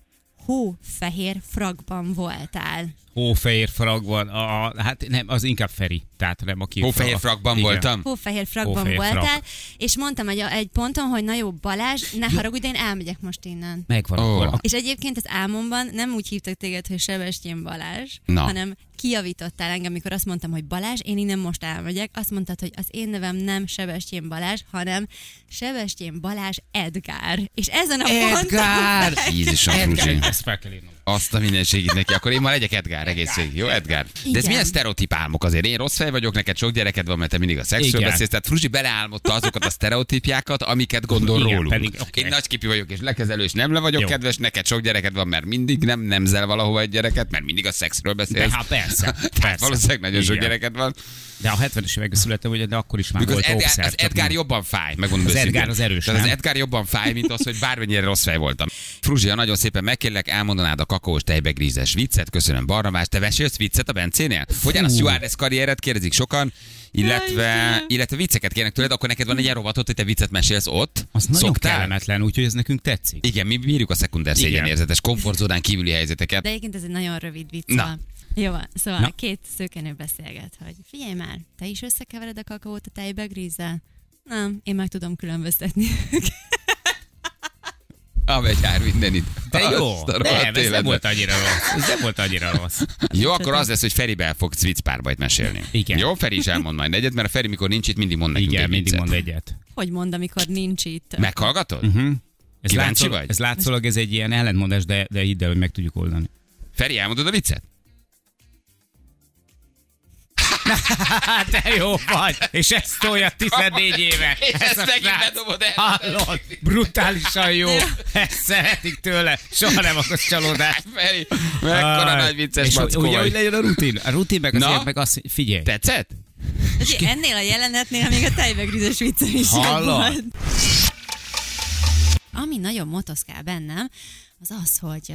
hófehér fragban voltál. Hófehér frag van, a, a, hát nem, az inkább Feri, tehát nem aki... Hófehér frakban Igen. voltam? Hófehér fragban Hófehér voltál, frak. és mondtam egy, egy ponton, hogy na jó, Balázs, ne haragudj, de én elmegyek most innen. Megvan akkor. És egyébként az álmomban nem úgy hívtak téged, hogy Sebestyén Balázs, Na. hanem kijavítottál engem, amikor azt mondtam, hogy Balázs, én innen most elmegyek. Azt mondtad, hogy az én nevem nem Sebestyén Balázs, hanem Sebestyén Balázs Edgár. És ezen a Edgár! ponton... Jézusom, Fruzsi. Ezt fel kell írnom. Azt a minden segít neki. Akkor én már legyek Edgár egészség. Jó, Edgár? De ez milyen sztereotíp álmok azért? Én rossz fej vagyok, neked sok gyereked van, mert te mindig a szexről beszélsz. Tehát Fruzsi beleálmodta azokat a sztereotípiákat, amiket gondol Igen, rólunk. pedig, oké. Én nagyképű vagyok és lekezelő, és nem le vagyok Jó. kedves, neked sok gyereked van, mert mindig nem nemzel valahova egy gyereket, mert mindig a szexről beszélsz. De hát persze, persze. valószínűleg nagyon sok Igen. gyereked van. De a 70-es években születtem, ugye, de akkor is már Mikor az, volt Edgár, óvszer. az Edgár nem- jobban fáj, megmondom Az. Edgár az erős, Tehát az nem? Edgár jobban fáj, mint az, hogy bármennyire rossz fej voltam. Fruzsia, nagyon szépen megkérlek, elmondanád a kakaós tejbe grízes viccet, köszönöm Barnabás, te mesélsz viccet a Bencénél? Hogy áll a stewardess karriered, kérdezik sokan, illetve, illetve vicceket kérnek tőled, akkor neked van egy ilyen rovatot, hogy te viccet mesélsz ott? Az nagyon Szoktál? kellemetlen, úgyhogy ez nekünk tetszik. Igen, mi bírjuk a szekunder szégyenérzetes, komfortzónán kívüli helyzeteket. De egyébként ez egy nagyon rövid vicc. Na. Jó, van. szóval Na. Két szőkenő beszélget, hogy figyelj már, te is összekevered a kakaót a tejbe grízzel? Nem, én meg tudom különböztetni. Amegy mindenit. De jó, nem, ez nem volt annyira rossz. Ez nem volt annyira rossz. Jó, akkor az lesz, hogy Ferivel fogsz viccpárbajt mesélni. Igen. Jó, Feri is elmond majd egyet, mert a Feri, mikor nincs itt, mindig mond nekünk Igen, egy mindig viccet. mond egyet. hogy mond, amikor nincs itt? Meghallgatod? Ez, Kíváncsi látszol, vagy? ez látszólag ez egy ilyen ellentmondás, de, de hidd el, hogy meg tudjuk oldani. Feri, elmondod a viccet? te jó vagy, és ezt tolja 14 éve. És Ez ezt a megint bedobod el. Hallod? Brutálisan jó. Ezt szeretik tőle. Soha nem akarsz csalódást. Feri, mekkora nagy vicces És mackó ugye, hogy legyen a rutin. A rutin meg Na? azért meg azt, figyelj. Tetszett? Ugye ennél a jelenetnél még a tejbegrízes vicce is volt. Ami nagyon motoszkál bennem, az az, hogy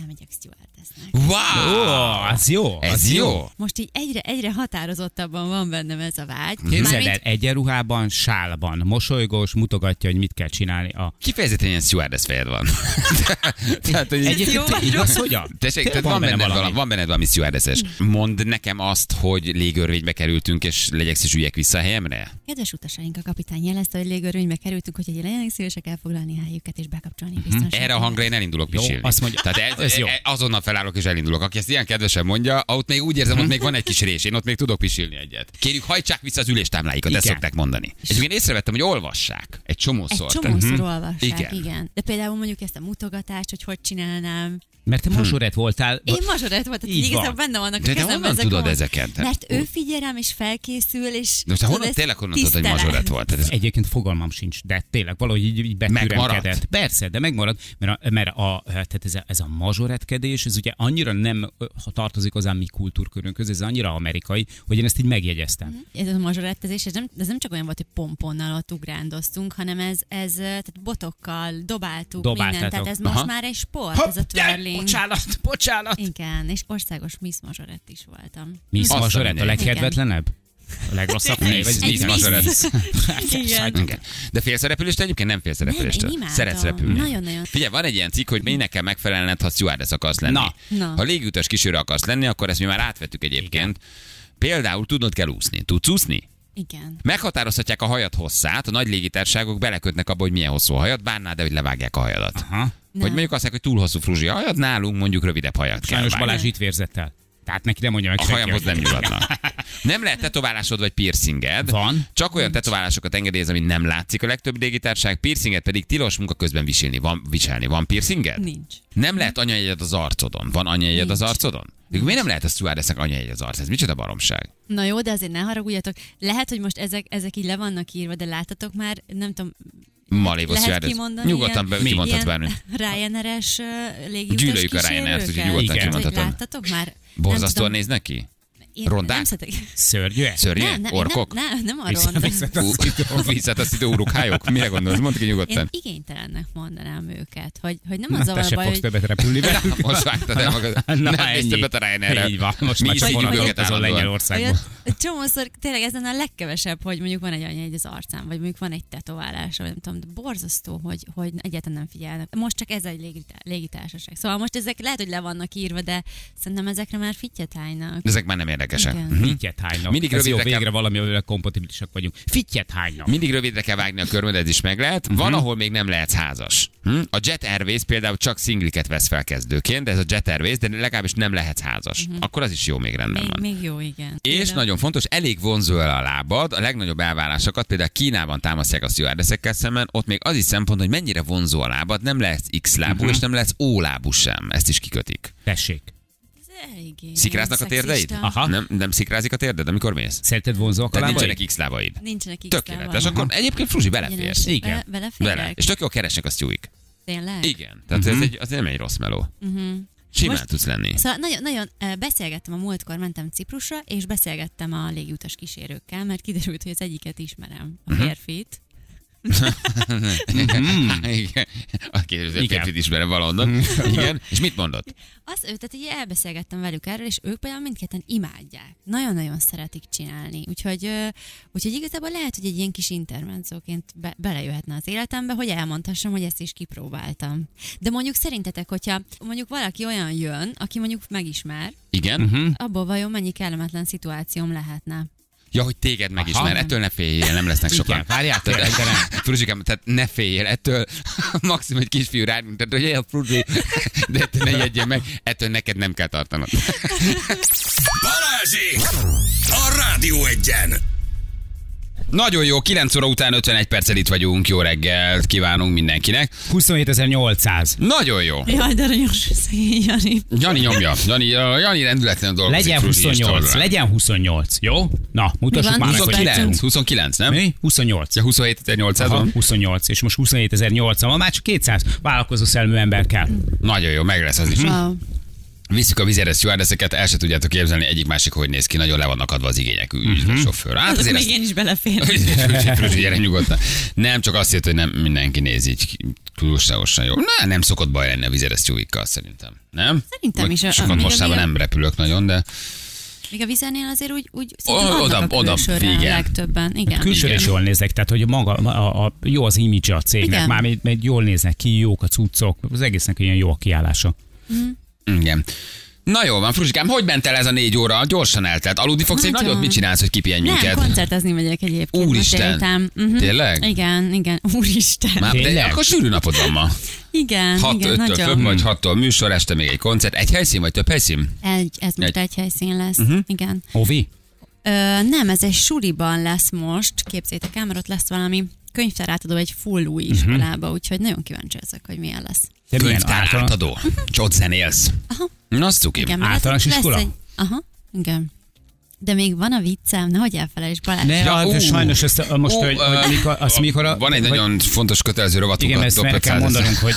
elmegyek stewardessnek. Wow! Ó, az jó. Ez az jó. Most így egyre, egyre határozottabban van bennem ez a vágy. Képzeld el, Mármint- egyenruhában, sálban, mosolygós, mutogatja, hogy mit kell csinálni. A... Kifejezetten ilyen stewardess fejed van. Tehát, hogy Egyébként jó vagy igaz, hogyan? Tessék, tehát van, benned valami, van benned valami stewardesses. Mondd nekem azt, hogy légörvénybe kerültünk, és legyek és üljek vissza a helyemre? Kedves utasaink, a kapitány jelezte, hogy légörvénybe kerültünk, hogy legyenek szívesek elfoglalni a helyüket és bekapcsolni biztonságot. Erre a hangra én elindulok Jó, pisilni. azt mondja- Tehát ez, ez jó. ez azonnal felállok és elindulok. Aki ezt ilyen kedvesen mondja, ott még úgy érzem, ott még van egy kis rés, én ott még tudok pisilni egyet. Kérjük, hajtsák vissza az üléstámláikat, ezt Igen. szokták mondani. Egyébként észrevettem, hogy olvassák egy csomószor. Egy csomószor Tehát- olvassák, Igen. igen. De például mondjuk ezt a mutogatást, hogy hogy csinálnám. Mert te mazsorett voltál. Én mazsorett volt, tehát Így igazából van. benne vannak De a te kezemben honnan ezek tudod a- ezeket? Mert ő figyel rám, és felkészül, és... De most te honnan tényleg ezt honnan tudod, hogy mazsorett volt? Ez Egyébként fogalmam sincs, de tényleg valahogy így, így. Persze, de megmarad, mert a, mert a, tehát ez a, ez a mazsoretkedés, ez ugye annyira nem ha tartozik hozzá mi kultúrkörünkhöz, ez annyira amerikai, hogy én ezt így megjegyeztem. Ez a mazsorettezés, ez nem, ez nem csak olyan volt, hogy pomponnal ott ugrándoztunk, hanem ez, ez tehát botokkal dobáltuk, Dobáltátok. mindent. Tehát ez Aha. most már egy sport, ez a twirling. bocsánat, bocsánat. Igen, és országos Miss Mazsorett is voltam. Miss a mazsorett a legkedvetlenebb? A legrosszabb? Miss, Vagy mazsorett. Miss. Igen. Igen. De félsz a repülést egyébként? Nem félsz a repülést. Szeretsz repülni. Nagyon-nagyon. Figyelj, van egy ilyen cikk, hogy minek kell megfelelned, ha stewardess akarsz lenni. Na. Na. Ha légütös kísérő akarsz lenni, akkor ezt mi már átvettük egyébként. Például tudnod kell úszni. Tudsz úszni? Igen. Meghatározhatják a hajad hosszát, a nagy légitárságok belekötnek abba, hogy milyen hosszú a hajad, bánnád, de hogy levágják a hajadat. Aha. Vagy mondjuk azt mondják, hogy túl hosszú fruzsi a hajad, nálunk mondjuk rövidebb hajat kell Sajnos. Balázs itt vérzett el. Tehát neki nem mondja meg A hajamhoz hogy- nem nyugodnak. Nem lehet tetoválásod vagy piercinged. Van. Csak olyan tetoválásokat engedélyez, ami nem látszik a legtöbb légitárság. Piercinget pedig tilos munka közben viselni. Van, viselni. Van piercinged? Nincs. Nem lehet anyajegyed az arcodon. Van anyajegyed az Nincs. arcodon? Miért nem lehet a stewardessnek anyajegy az arc? Ez micsoda baromság? Na jó, de azért ne haragudjatok. Lehet, hogy most ezek, ezek így le vannak írva, de láttatok már, nem tudom, Maléva lehet kimondani Nyugodtan be, ilyen, kimondhatsz bármit. Ryanair-es uh, légiutas Gyűlöljük a Ryanair-t, úgyhogy nyugodtan kimondhatod. Láttatok már? Borzasztóan tudom, néznek ki? Én rondák? Nem szeretek. Szörnyűek? Szörnyűek? Nem, nem, Orkok? Nem, nem, nem a Vissza- ronda. vissza- Ú, Visszataszító urukályok? Mire gondolsz? Mondd ki Én nyugodtan. igénytelennek mondanám őket, hogy, hogy nem Na, az te a se baj, fogsz hogy többet repülni velük. Most vágtad el magad. Na, Nem ennyi. többet a Ryanair-re. Így van, most Mi már csak őket állandóan. Lengyelországban. Csomószor tényleg ezen a legkevesebb, hogy mondjuk van egy anyajegy az arcán, vagy mondjuk van egy tetoválás, vagy nem tudom, de borzasztó, hogy, hogy egyáltalán nem figyelnek. Most csak ez egy légitá- légitársaság. Szóval most ezek lehet, hogy le vannak írva, de szerintem ezekre már. De ezek már nem érdekel érdekesek. Igen. Mhm. Fittyet hánynak. Mindig Ez jó, rövidre kell- végre valami, amivel kompatibilisak vagyunk. Fittyet hánynak. Mindig rövidre kell vágni a körmöd, ez is meg lehet. Van, Mhm. ahol még nem lehetsz házas. Hm? A Jet Airways például csak szingliket vesz fel kezdőként, de ez a Jet Airways, de legalábbis nem lehetsz házas. Akkor az is jó, még rendben Még, van. még jó, igen. És Igen. nagyon fontos, elég vonzó el a lábad, a legnagyobb elvárásokat például Kínában támasztják a stewardessekkel szemben, ott még az is szempont, hogy mennyire vonzó a lábad, nem lesz X lábú, Mhm. és nem lesz O lábú sem. Ezt is kikötik. Tessék. Eléggé Szikráznak a térdeid? Aha. Nem, nem szikrázik a térded, amikor mész? Szerinted vonzóak a lábaid? nincsenek X lábaid. Nincsenek x Tökéletes, akkor egyébként Fruzsi beleférsz. Igen. Bele, beleférek? Bele. És tök jól keresnek a stewik. Tényleg? Igen. Tehát Mhm. ez, egy, az nem egy rossz meló. Simán Most- tudsz lenni. Szóval nagyon, nagyon beszélgettem a múltkor, mentem Ciprusra, és beszélgettem a légiutas kísérőkkel, mert kiderült, hogy az egyiket ismerem, Mhm. a férfit. Igen. Aki Igen. Mhm. férfit ismerem valahonnan. Igen. És mit mondott? Azt, tehát így elbeszélgettem velük erről, és ők például mindketten imádják. Nagyon-nagyon szeretik csinálni. Úgyhogy, úgyhogy igazából lehet, hogy egy ilyen kis intermenzóként be, belejöhetne az életembe, hogy elmondhassam, hogy ezt is kipróbáltam. De mondjuk szerintetek, hogyha mondjuk valaki olyan jön, aki mondjuk megismer, Igen. Mhm. abból vajon mennyi kellemetlen szituációm lehetne? Ja, hogy téged megismer. Ettől ne féljél, nem lesznek sokan. Várjál, nem. Fruzsikám, tehát ne féljél, ettől maximum egy kisfiú rád, tehát hogy ilyen Fruzsi, de ettől ne jegyél meg, ettől neked nem kell tartanod. Balázsi! A Rádió egyen! Nagyon jó, 9 óra után 51 perccel itt vagyunk, jó reggelt kívánunk mindenkinek. 27.800. Nagyon jó. Jaj, de aranyos szegény Jani. Jani nyomja, Jani, Jani rendületlen dolgozik. Legyen Fruzsi és 28, Tolga. legyen 28, jó? Na, mutassuk már meg, hogy 29, 29, nem? Mi? 28. Ja, 27 Aha, van. 28, és most 27.800 van, már csak 200 vállalkozó szelmű ember kell. Nagyon jó, meg lesz az is. Wow. Visszük a vizeres stewardesseket, el se tudjátok képzelni egyik másik, hogy néz ki, nagyon le vannak adva az igények, ügyes a sofőr. Hát azért még ezt... én is. Fruzsi, gyere nyugodtan. Nem, csak azt jött, hogy nem mindenki néz így túlságosan jó. Ne, nem szokott baj lenni a vizeres tyúikkal szerintem. Nem? Szerintem Vagy is, Sokat még a mostában nem repülök nagyon, de Még a vizernél azért úgy, úgy O- oda- a oda, külsőre igen. a legtöbben. Igen. Külsőre Igen. is jól néznek, tehát hogy maga, a, a, jó az image a cégnek, Igen. már még, még jól néznek ki, jók a cuccok, az egésznek ilyen jó a kiállása. Igen. Na jó van, Fruzsikám, hogy ment el ez a négy óra? Gyorsan eltelt. Aludni fogsz egy Nagyon. nagyot? Mit csinálsz, hogy kipihenj Nem, minket? koncertezni megyek egyébként. Úristen. Mhm. Tényleg? Igen, igen. Úristen. Már, de Tényleg? akkor sűrű napod van ma. Igen, 6 igen, 5 től nagyon. több, vagy 6-tól műsor, este még egy koncert. Egy helyszín, vagy több helyszín? Egy, ez most Egy- egy, helyszín lesz. Igen. Ovi? Ö, nem, ez egy suriban lesz most. Képzétek el, mert ott lesz valami könyvtárátadó egy full új iskolába, úgyhogy nagyon kíváncsi ezek, hogy milyen lesz. De Könyvtár átadó. És ott zenélsz. Aha. Na, azt cuki. Igen, Általános lesz, iskola? Egy, aha, igen. De még van a viccem, nehogy elfelejtsd Balázs. Ne, Ja, ja, ú. sajnos ezt a- most, Ó, hogy, hogy mikor, azt mikor a, Van egy vagy- nagyon fontos kötelező rovatunk. Igen, a ezt meg kell 500. mondanunk, hogy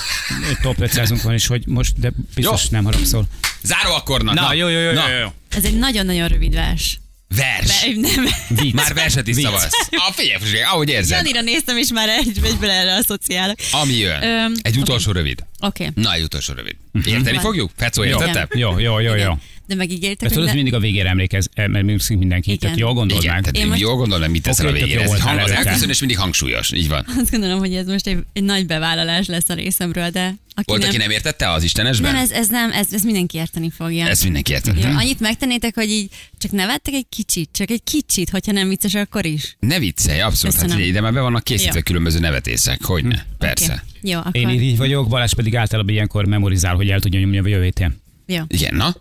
top 500 van, és hogy most, de biztos Jó. nem haragszol. Záró akkornak. Na, jó, jó, jó, Na, jó, jó. Ez egy nagyon-nagyon rövid vers. Vers. De, nem. Vicc. Már verset is Vicc. szavasz. A figyelj, ahogy érzed. Janira néztem, és már egy, egyből erre asszociálok. Ami jön. Öm, Egy utolsó rövid. Oké. Okay. Na, egy utolsó rövid. Érteni Van. fogjuk? Fecó, Jó. értette? Jó, jó, jó, jó. De megígértek, Ezt tudod, hogy hogy ne... mindig a végére emlékez, eh, mert emlékszik mindenki. Igen. Tehát jól gondold Igen, tehát most- jól gondolom, mit teszel Oké, a végére. Ez hang, az elköszönés mindig hangsúlyos. Így van. Azt gondolom, hogy ez most egy, egy nagy bevállalás lesz a részemről, de aki Volt, nem... aki nem értette az Istenesben? Nem, ez, ez nem, ez, ez mindenki érteni fogja. Ezt mindenki értette. Jó, annyit megtennétek, hogy így csak nevettek egy kicsit, csak egy kicsit, hogyha nem vicces, akkor is. Ne viccelj, abszolút. Hát Köszönöm. ugye ide már be vannak készítve Jó. különböző nevetészek. Hogyne? Persze. Okay. Jó, akkor... Én így vagyok, Balázs pedig általában ilyenkor memorizál, hogy el tudja nyomni a jövő héten. Jó. Igen, na?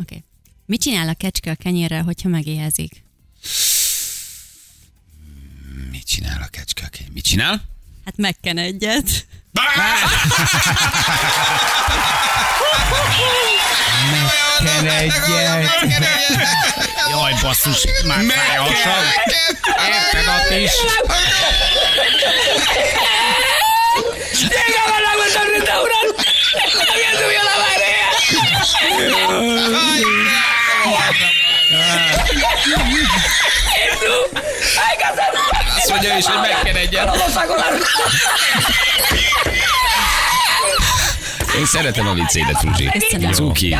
Okay. Mit csinál a kecske a kenyérrel, hogyha megéhezik? Mit csinál a kecske? Oké, Mit csinál? Hát megken egyet. Ken egyet. Jaj, basszus, már fáj a hasad. Érted ott is? Azt mondja ő is, hogy meg kell egyet. Én szeretem a viccédet, Fruzsi. Cuki.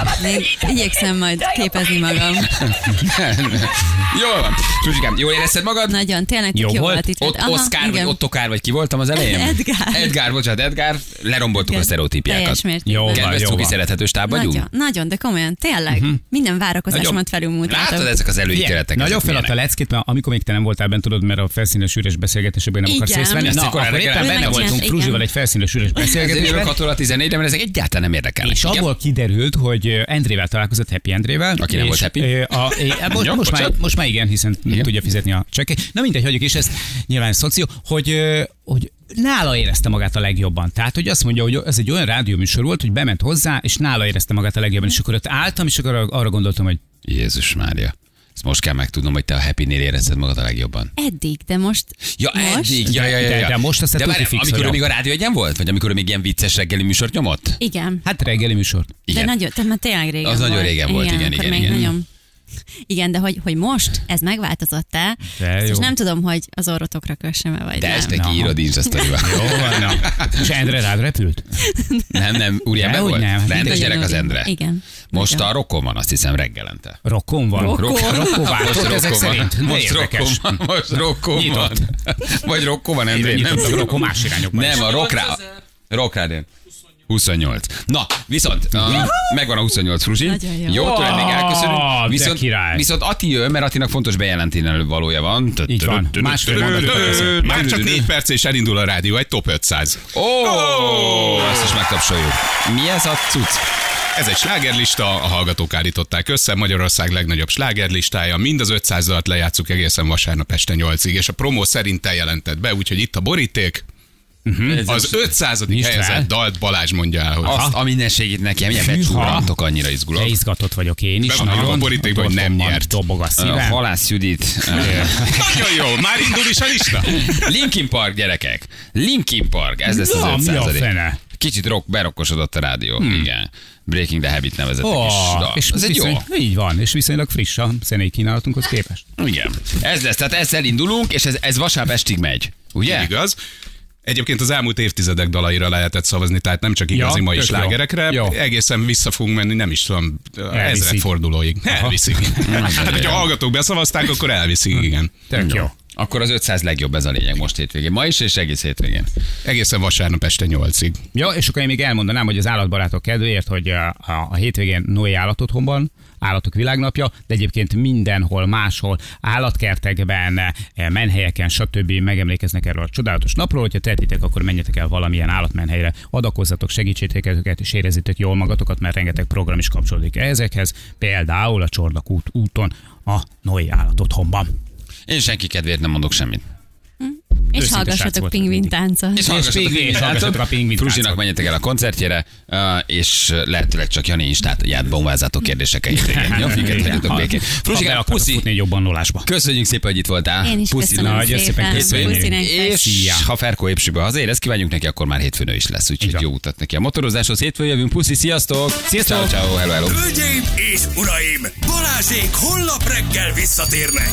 Igyekszem majd képezni magam. Jól van. Fruzsikám, jól érezted magad? Nagyon, tényleg Jó jó volt? volt itt. Ott Aha, vagy igen. Ottokár, vagy ki voltam az elején? Edgár. Edgár, bocsánat, Edgár. Leromboltuk a Igen. sztereotípiákat. Teljes mértékben. Jó van, Kedves jó cuki szerethető stáb vagyunk? Nagyon, nagyon, de komolyan, tényleg. Minden várakozásomat felülmúltatok. Látod, ezek az előítéletek. Nagyon feladta a leckét, mert amikor még te nem voltál bent, tudod, mert a felszínes üres beszélgetésében nem akarsz részt venni. Na, akkor éppen benne voltunk. Fruzsival egy felszínes üres beszélgetésben. 6 óra 14 mert ezek egyáltalán nem érdekelnek. És abból kiderült, hogy Endrével találkozott, Happy Endrével. Aki nem volt happy. A, é, most, most, már, most már igen, hiszen igen. tudja fizetni a csekket. Na mindegy, hagyjuk, és ez nyilván szoció, hogy, hogy nála érezte magát a legjobban. Tehát, hogy azt mondja, hogy ez egy olyan rádióműsor volt, hogy bement hozzá, és nála érezte magát a legjobban. És akkor ott álltam, és akkor arra gondoltam, hogy Jézus Mária. Ezt most kell megtudnom, hogy te a Happy-nél érezted magad a legjobban. Eddig, de most... Ja, most? eddig. Ja, ja, ja, De- ja. de most aztán de várj, amikor ő még a rádió egyen volt? Vagy amikor ő még ilyen vicces reggeli műsort nyomott? Igen. hát reggeli műsor. De nagyon, tehát már tényleg régen Az volt. nagyon régen volt, igen, igen, még igen. Nagyon... Igen, de hogy, hogy most ez megváltozott-e, De ezt most nem tudom, hogy az orrotokra kössem-e, vagy De nem. este Na. kiírod Insta sztoriba. Jó van, na. És Endre rád repült? Nem, nem, úriember volt? nem. Rendes gyerek az. Endre. Igen. Most a rokon van, azt hiszem reggelente. Rokkon van. Rokkon. Rokkon váltott Most ezek rokkon van. Most rokkon van. Most rokkon van. Vagy rokkon van, Endre, nem tudom. Rokkon más irányokban. Nem, a rokkrá... Rokkrádén. 28. Na, viszont uh, megvan a 28 Fruzsi. Nagyon jó. Jó, tőled még Ah, elköszönünk. Viszont, király. viszont Ati jön, mert Atinak fontos bejelenteni valója van. Így van. Másfél mondatot. Már csak négy perc és elindul a rádió, egy top 500. Ó, ezt is megtapsoljuk. Mi ez a cucc? Ez egy slágerlista, a hallgatók állították össze, Magyarország legnagyobb slágerlistája, mind az 500 dalt lejátszuk egészen vasárnap este 8-ig, és a promó szerint te jelentett be, úgyhogy itt a boríték, Ez az 500. Nyisd fel. helyezett dalt Balázs mondja el, hogy Azt a minden segít neki, milyen Hűha. becsúrantok, annyira De izgulok. izgatott vagyok én is. Be van a borítékban, hogy nem nyert. Dobog a A szívem. Halász Judit. nagyon jó, már indul is a lista. Linkin Park, gyerekek. Linkin Park, ez lesz Na, az mi a 500 fene? Kicsit rock, berokkosodott a rádió. Hmm. Igen. Breaking the Habit nevezetek is. dal. és Ez egy jó. Így van, és viszonylag friss a zenei kínálatunkhoz képest. Igen. Ez lesz, tehát ezzel indulunk, és ez, ez vasárnap estig megy. Ugye? Igaz? Egyébként az elmúlt évtizedek dalaira lehetett szavazni, tehát nem csak igazi Ja, mai jó. slágerekre, Jó. egészen vissza fogunk menni, nem is tudom, Elviszik. ezredfordulóig. Elviszik. Hát, hogyha a hallgatók beszavazták, akkor elviszik, igen. Tök jó. Akkor az 500 legjobb ez a lényeg most hétvégén. Ma is és egész hétvégén. Egészen vasárnap este nyolcig. Ja, és akkor én még elmondanám, hogy az állatbarátok kedvéért, hogy a, a, a hétvégén Noé állatotthonban, állatok világnapja, de egyébként mindenhol, máshol, állatkertekben, eh, menhelyeken, stb. megemlékeznek erről a csodálatos napról. Hogyha tehetitek, akkor menjetek el valamilyen állatmenhelyre, adakozzatok, segítsétek őket, és érezzétek jól magatokat, mert rengeteg program is kapcsolódik ezekhez, például a Csordakút úton, a Noé állatotthonban. Én senki kedvéért nem mondok semmit. És Őszinte srác hallgassatok pingvin táncot. És hallgassatok pingvin- táncot. a pingvin táncot. menjetek el a koncertjére, uh, és lehetőleg csak Jani Instáját bombázátok kérdéseket hétvégén. Jó, figyeljetek, hagyjatok békén. Frusikám, akartok puszi! futni egy jobban nulásba. Köszönjük szépen, hogy itt voltál. Én is Puszi, köszönöm Nagyon szépen köszönjük. És ha Ferko épsibe hazérez, kívánjuk neki, akkor már hétfőn is lesz. Úgyhogy jó utat neki a motorozáshoz. Hétfőn jövünk. Puszi, sziasztok! Sziasztok! Ciao, ciao, hello, hello. Hölgyeim és uraim, Balázsék holnap reggel visszatérnek.